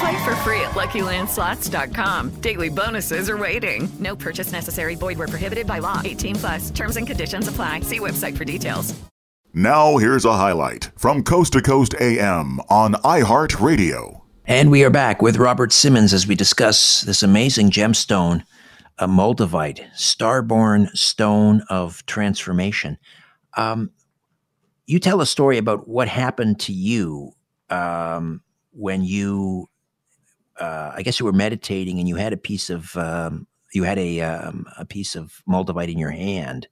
Play for free at LuckyLandSlots.com. Daily bonuses are waiting. No purchase necessary. Void were prohibited by law. 18 plus. Terms and conditions apply. See website for details. Now here's a highlight from Coast to Coast AM on iHeartRadio. And we are back with Robert Simmons as we discuss this amazing gemstone, a Moldavite, starborn stone of transformation. Um, you tell a story about what happened to you um, when you, uh, I guess you were meditating and you had a piece of, um, you had a um, a piece of Moldavite in your hand.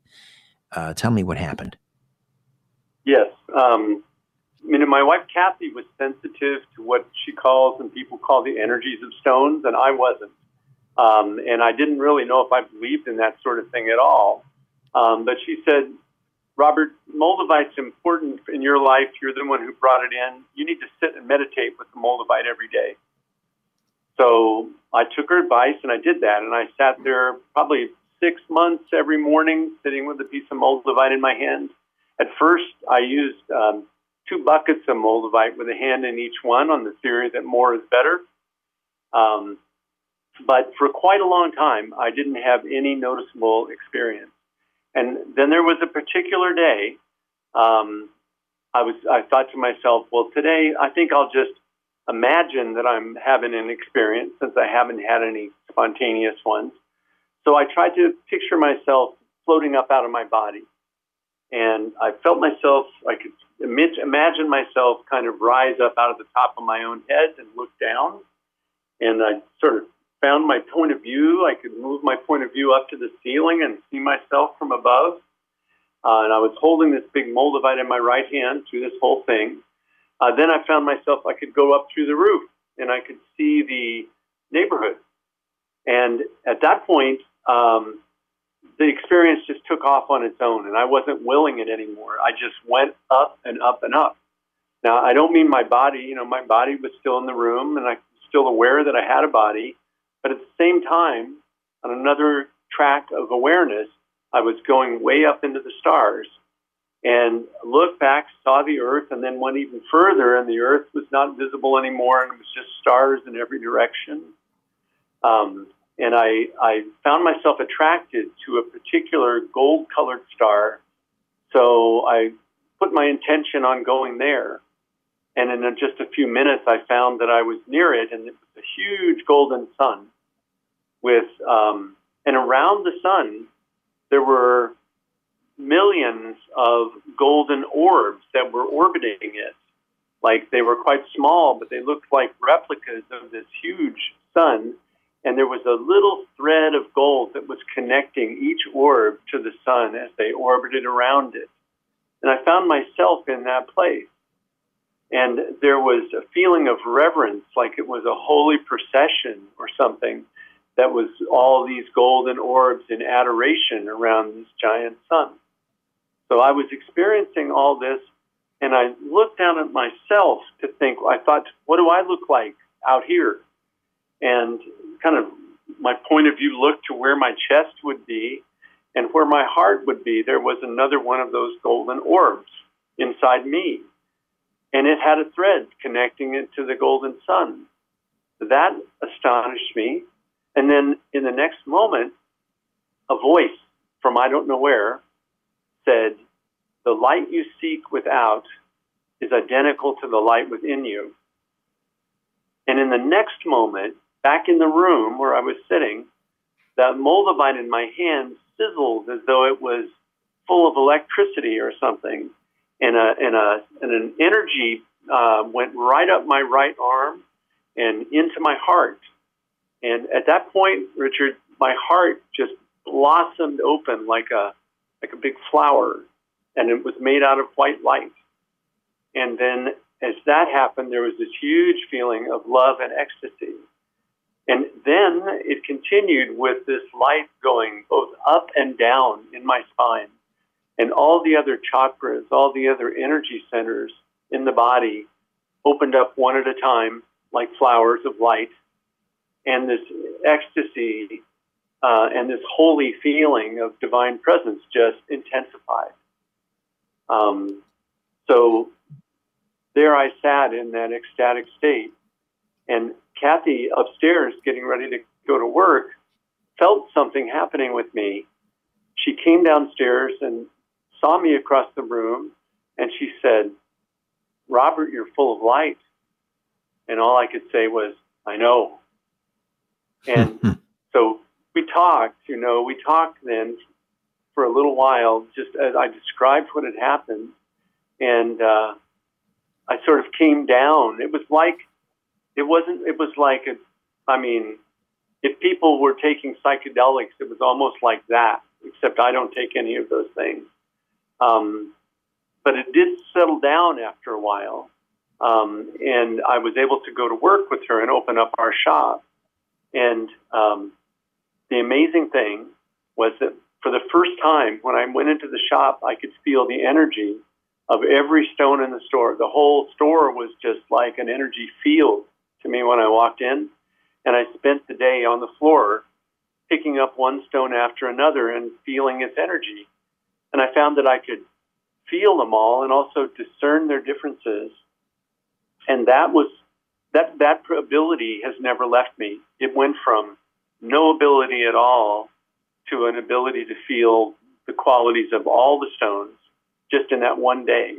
Uh, tell me what happened. Yes. Um, mean, my wife Kathy was sensitive to what she calls and people call the energies of stones, and I wasn't. Um, and I didn't really know if I believed in that sort of thing at all. Um, but she said, Robert, Moldavite's important in your life. You're the one who brought it in. You need to sit and meditate with the Moldavite every day. So I took her advice and I did that. And I sat there probably six months every morning, sitting with a piece of Moldavite in my hand. At first, I used um, two buckets of Moldavite with a hand in each one on the theory that more is better. Um, but for quite a long time, I didn't have any noticeable experience. And then there was a particular day. Um, I was. I thought to myself, well, today I think I'll just imagine that I'm having an experience since I haven't had any spontaneous ones. So I tried to picture myself floating up out of my body, and I felt myself. I could imagine myself kind of rise up out of the top of my own head and look down, and I sort of found my point of view. I could move my point of view up to the ceiling and see myself from above. Uh, and I was holding this big moldavite in my right hand through this whole thing. Uh, then I found myself, I could go up through the roof and I could see the neighborhood. And at that point, um, the experience just took off on its own and I wasn't willing it anymore. I just went up and up and up. Now, I don't mean my body, you know, my body was still in the room and I was still aware that I had a body, but at the same time, on another track of awareness, I was going way up into the stars and looked back, saw the earth, and then went even further, and the earth was not visible anymore, and it was just stars in every direction. Um, and I, I found myself attracted to a particular gold colored star So I put my intention on going there. And in just a few minutes, I found that I was near it, and it was a huge golden sun. With um, and around the sun, there were millions of golden orbs that were orbiting it. Like they were quite small, but they looked like replicas of this huge sun. And there was a little thread of gold that was connecting each orb to the sun as they orbited around it. And I found myself in that place. And there was a feeling of reverence, like it was a holy procession or something that was all these golden orbs in adoration around this giant sun. So I was experiencing all this, and I looked down at myself to think, I thought, what do I look like out here? And kind of my point of view looked to where my chest would be and where my heart would be. There was another one of those golden orbs inside me and it had a thread connecting it to the golden sun. That astonished me. And then in the next moment, a voice from I don't know where said, The light you seek without is identical to the light within you. And in the next moment, back in the room where I was sitting, that moldavite in my hand sizzled as though it was full of electricity or something and a and a and an energy uh, went right up my right arm and into my heart. And at that point, Richard, my heart just blossomed open like a like a big flower, and it was made out of white light. And then, as that happened, there was this huge feeling of love and ecstasy. And then it continued with this light going both up and down in my spine and all the other chakras, all the other energy centers in the body opened up one at a time, like flowers of light. And this ecstasy uh, and this holy feeling of divine presence just intensified. Um, so there I sat in that ecstatic state. And Kathy upstairs, getting ready to go to work, felt something happening with me. She came downstairs and saw me across the room and she said, Robert, you're full of light. And all I could say was, I know. And we talked, you know, we talked then for a little while, just as I described what had happened. And uh, I sort of came down. It was like, it wasn't, it was like, a, I mean, if people were taking psychedelics, it was almost like that, except I don't take any of those things. Um, but it did settle down after a while. Um, and I was able to go to work with her and open up our shop. And um, the amazing thing was that for the first time, when I went into the shop, I could feel the energy of every stone in the store. The whole store was just like an energy field to me when I walked in. And I spent the day on the floor picking up one stone after another and feeling its energy. And I found that I could feel them all and also discern their differences. And that was that that ability has never left me. It went from no ability at all to an ability to feel the qualities of all the stones just in that one day.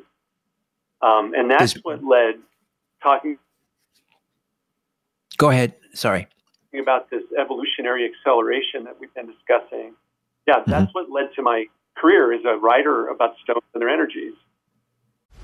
Um, and that's this, what led talking. Go ahead. Sorry. About this evolutionary acceleration that we've been discussing. Yeah, that's mm-hmm. what led to my career as a writer about stones and their energies.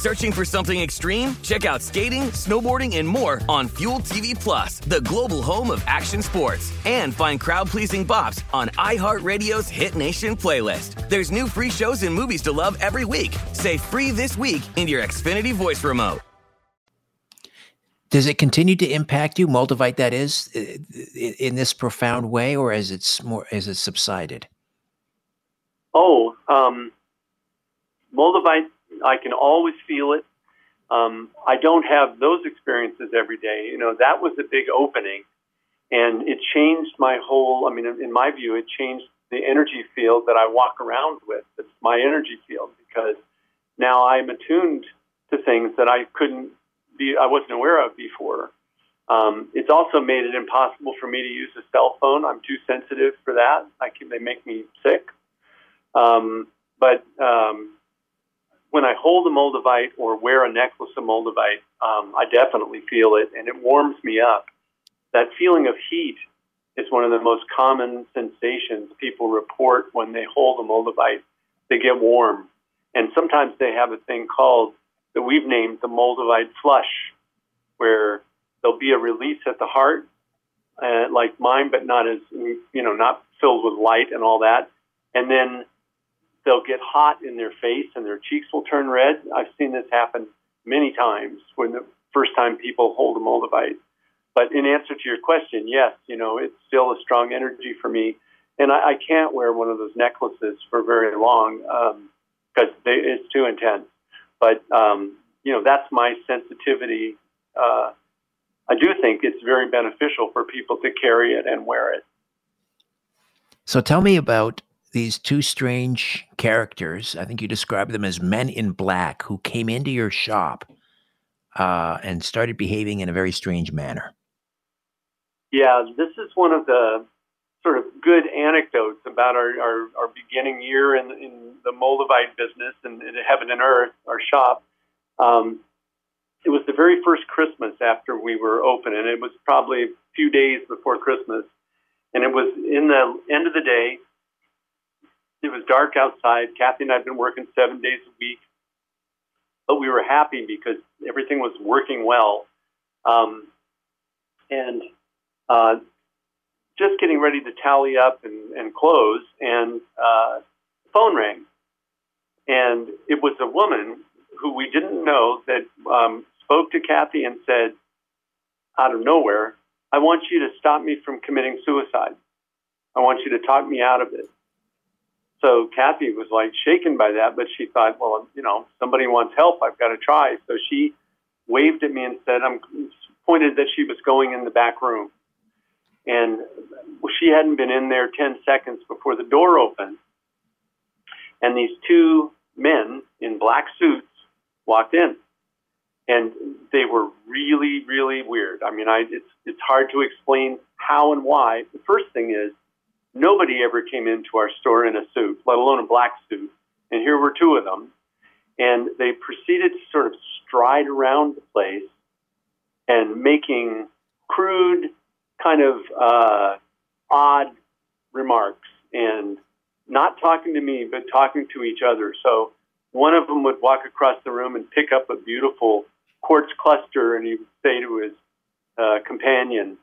Searching for something extreme? Check out skating, snowboarding, and more on Fuel TV Plus, the global home of action sports. And find crowd-pleasing bops on iHeartRadio's Hit Nation playlist. There's new free shows and movies to love every week. Say free this week in your Xfinity voice remote. Does it continue to impact you, Moldavite? That is, in this profound way, or as it's more as it subsided? Oh, um, Moldavite, I can always feel it. Um, I don't have those experiences every day. You know, that was a big opening, and it changed my whole. I mean, in my view, it changed the energy field that I walk around with. It's my energy field because now I'm attuned to things that I couldn't be I wasn't aware of before. Um, it's also made it impossible for me to use a cell phone. I'm too sensitive for that. I can, they make me sick. Um, but um, when I hold a moldavite or wear a necklace of moldavite, um, I definitely feel it, and it warms me up. That feeling of heat is one of the most common sensations people report when they hold a moldavite. They get warm, and sometimes they have a thing called that we've named the Moldavite flush, where there'll be a release at the heart, uh, like mine, but not as you know, not filled with light and all that, and then they'll get hot in their face and their cheeks will turn red. I've seen this happen many times when the first time people hold a Moldavite. But in answer to your question, yes, you know, it's still a strong energy for me. And I, I can't wear one of those necklaces for very long because um, it's too intense. But um, you know, that's my sensitivity. Uh, I do think it's very beneficial for people to carry it and wear it. So tell me about these two strange characters. I think you described them as men in black who came into your shop uh, and started behaving in a very strange manner. Yeah, this is one of the sort of good anecdotes about our, our, our beginning year in, in the Moldavite business and in Heaven and Earth, our shop. Um, it was the very first Christmas after we were open, and it was probably a few days before Christmas. And it was in the end of the day. It was dark outside. Kathy and I had been working seven days a week, but we were happy because everything was working well. Um, and uh, just getting ready to tally up and, and close, and uh, phone rang. And it was a woman who we didn't know that um, spoke to Kathy and said, out of nowhere, I want you to stop me from committing suicide. I want you to talk me out of it. So Kathy was like shaken by that, but she thought, well, you know, somebody wants help. I've got to try. So she waved at me and said, I'm pointed that she was going in the back room. And she hadn't been in there 10 seconds before the door opened. And these two men in black suits walked in. And they were really, really weird. I mean, I, it's, it's hard to explain how and why. The first thing is, nobody ever came into our store in a suit, let alone a black suit. And here were two of them. And they proceeded to sort of stride around the place and making crude, kind of uh, odd remarks and not talking to me, but talking to each other. So one of them would walk across the room and pick up a beautiful quartz cluster, and he would say to his uh, companion,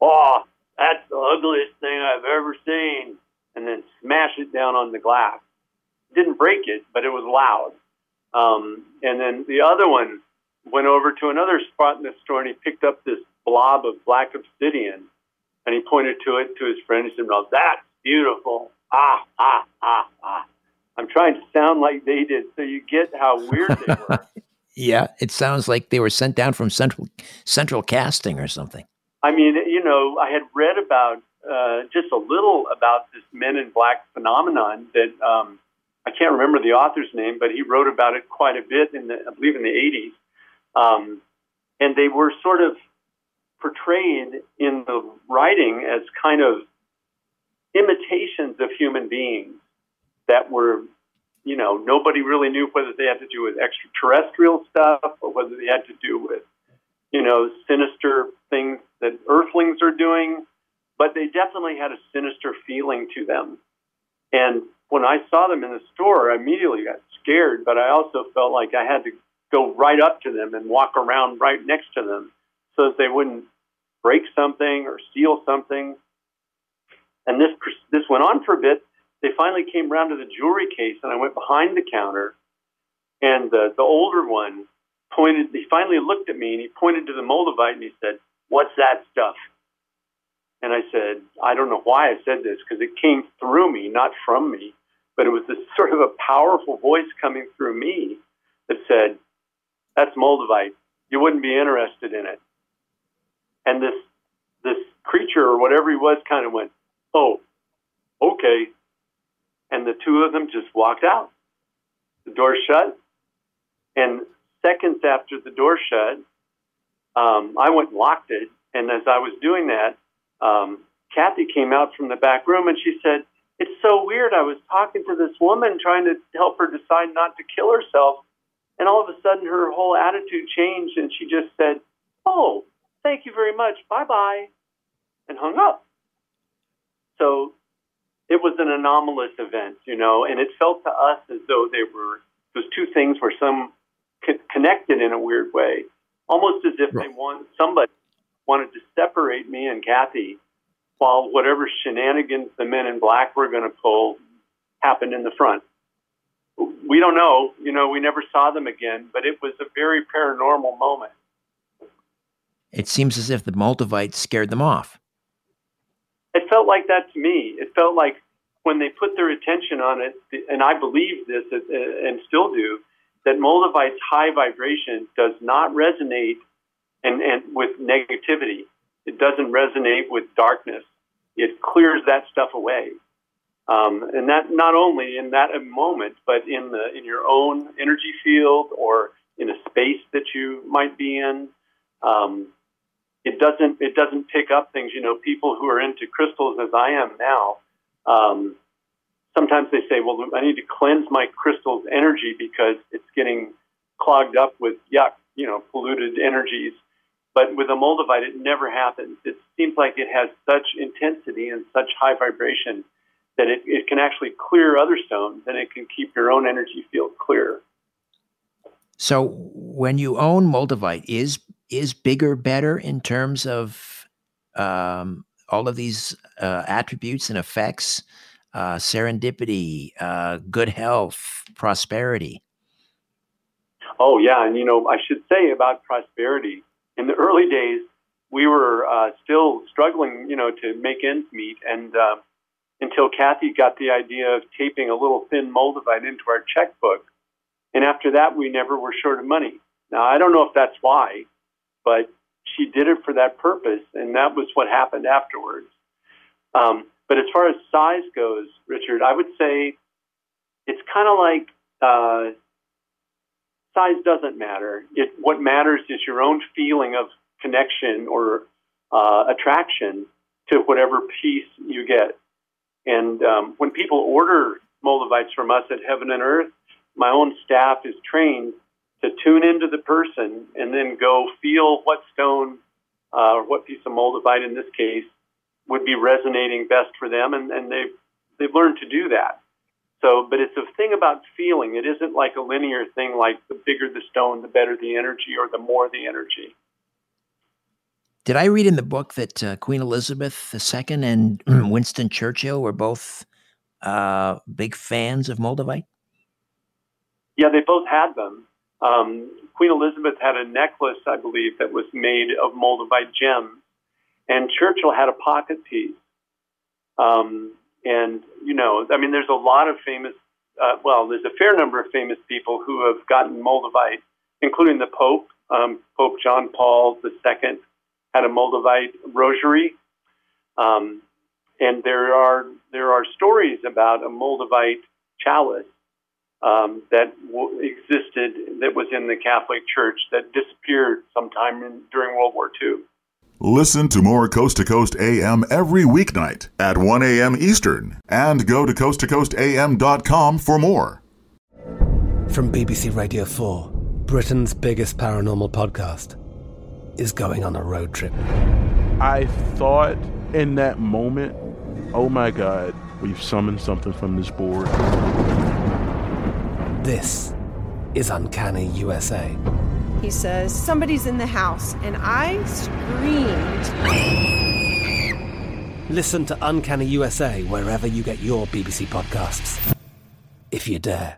"Oh, that's the ugliest thing I've ever seen," and then smash it down on the glass. Didn't break it, but it was loud. Um, and then the other one went over to another spot in the store, and he picked up this blob of black obsidian, and he pointed to it to his friend. He said, "Well, that's beautiful." Ah, ah, ah, ah. I'm trying to sound like they did, so you get how weird they were. Yeah, it sounds like they were sent down from central central casting or something. I mean, you know, I had read about uh, just a little about this Men in Black phenomenon that um, I can't remember the author's name, but he wrote about it quite a bit in the, I believe, in the 80s. Um, and they were sort of portrayed in the writing as kind of imitations of human beings that were, you know, nobody really knew whether they had to do with extraterrestrial stuff or whether they had to do with, you know, sinister things that earthlings are doing, but they definitely had a sinister feeling to them. And when I saw them in the store, I immediately got scared, but I also felt like I had to go right up to them and walk around right next to them so that they wouldn't break something or steal something. And this this went on for a bit. They finally came around to the jewelry case, and I went behind the counter, and the the older one pointed. He finally looked at me and he pointed to the moldavite and he said, "What's that stuff?" And I said, I don't know why I said this because it came through me, not from me, but it was this sort of a powerful voice coming through me that said, That's Moldavite. You wouldn't be interested in it. And this this creature or whatever he was kind of went, Oh, okay. And the two of them just walked out. The door shut. And seconds after the door shut, um, I went and locked it. And as I was doing that, um, Kathy came out from the back room and she said, It's so weird. I was talking to this woman trying to help her decide not to kill herself. And all of a sudden, her whole attitude changed and she just said, Oh, thank you very much. Bye bye. And hung up. So it was an anomalous event, you know, and it felt to us as though they were, those two things were some connected in a weird way, almost as if right. they want somebody wanted to separate me and Kathy while whatever shenanigans the men in black were going to pull happened in the front. We don't know. You know, we never saw them again, but it was a very paranormal moment. It seems as if the Moldavite scared them off. It felt like that to me. It felt like when they put their attention on it, and I believe this uh, uh, and still do, that Moldavite's high vibration does not resonate and, and with negativity. It doesn't resonate with darkness. It clears that stuff away. Um, and that not only in that moment, but in the in your own energy field or in a space that you might be in. Um, it doesn't it doesn't pick up things. You know, people who are into crystals as I am now. Um, sometimes they say, "Well, I need to cleanse my crystal's energy because it's getting clogged up with yuck, you know, polluted energies." But with a moldavite, it never happens. It seems like it has such intensity and such high vibration that it, it can actually clear other stones and it can keep your own energy field clear. So when you own moldavite, is is bigger better in terms of um, all of these uh, attributes and effects, uh, serendipity, uh, good health, prosperity? Oh yeah, and you know I should say about prosperity in the early days, we were uh, still struggling, you know, to make ends meet, and uh, until Kathy got the idea of taping a little thin moldavite into our checkbook, and after that, we never were short of money. Now, I don't know if that's why, but she did it for that purpose, and that was what happened afterwards. Um, but as far as size goes, Richard, I would say it's kind of like uh, size doesn't matter. It, what matters is your own feeling of connection or uh, attraction to whatever piece you get. And um, when people order moldavites from us at Heaven and Earth, my own staff is trained to tune into the person and then go feel what stone uh, or what piece of moldavite in this case would be resonating best for them, and, and they've they've learned to do that. So, but it's a thing about feeling. It isn't like a linear thing like the bigger the stone, the better the energy, or the more the energy. Did I read in the book that uh, Queen Elizabeth II and Winston Churchill were both uh, big fans of Moldavite? Yeah, they both had them. Um, Queen Elizabeth had a necklace, I believe, that was made of Moldavite gems, and Churchill had a pocket piece. Um, and, you know, I mean, there's a lot of famous, uh, well, there's a fair number of famous people who have gotten Moldavite including the Pope. Um, Pope John Paul II had a Moldavite rosary. Um, and there are there are stories about a Moldavite chalice um, that w- existed that was in the Catholic Church that disappeared sometime in, during World War II. Listen to more Coast to Coast AM every weeknight at 1 a.m. Eastern and go to coasttocoastam.com for more. From BBC Radio 4, Britain's biggest paranormal podcast is going on a road trip. I thought in that moment, oh my God, we've summoned something from this board. This is Uncanny USA. He says, Somebody's in the house, and I screamed. Listen to Uncanny USA wherever you get your BBC podcasts, if you dare.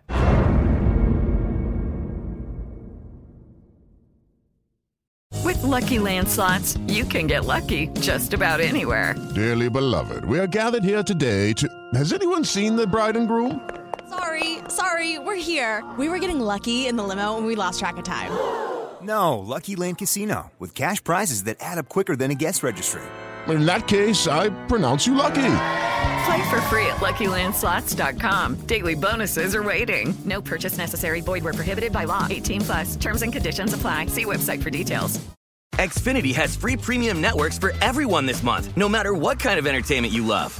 With Lucky Land slots, you can get lucky just about anywhere. Dearly beloved, we are gathered here today to. Has anyone seen the bride and groom? Sorry, sorry, we're here. We were getting lucky in the limo and we lost track of time. No, Lucky Land Casino, with cash prizes that add up quicker than a guest registry. In that case, I pronounce you lucky. Play for free at LuckyLandSlots.com. Daily bonuses are waiting. No purchase necessary. Void where prohibited by law. 18 plus. Terms and conditions apply. See website for details. Xfinity has free premium networks for everyone this month, no matter what kind of entertainment you love.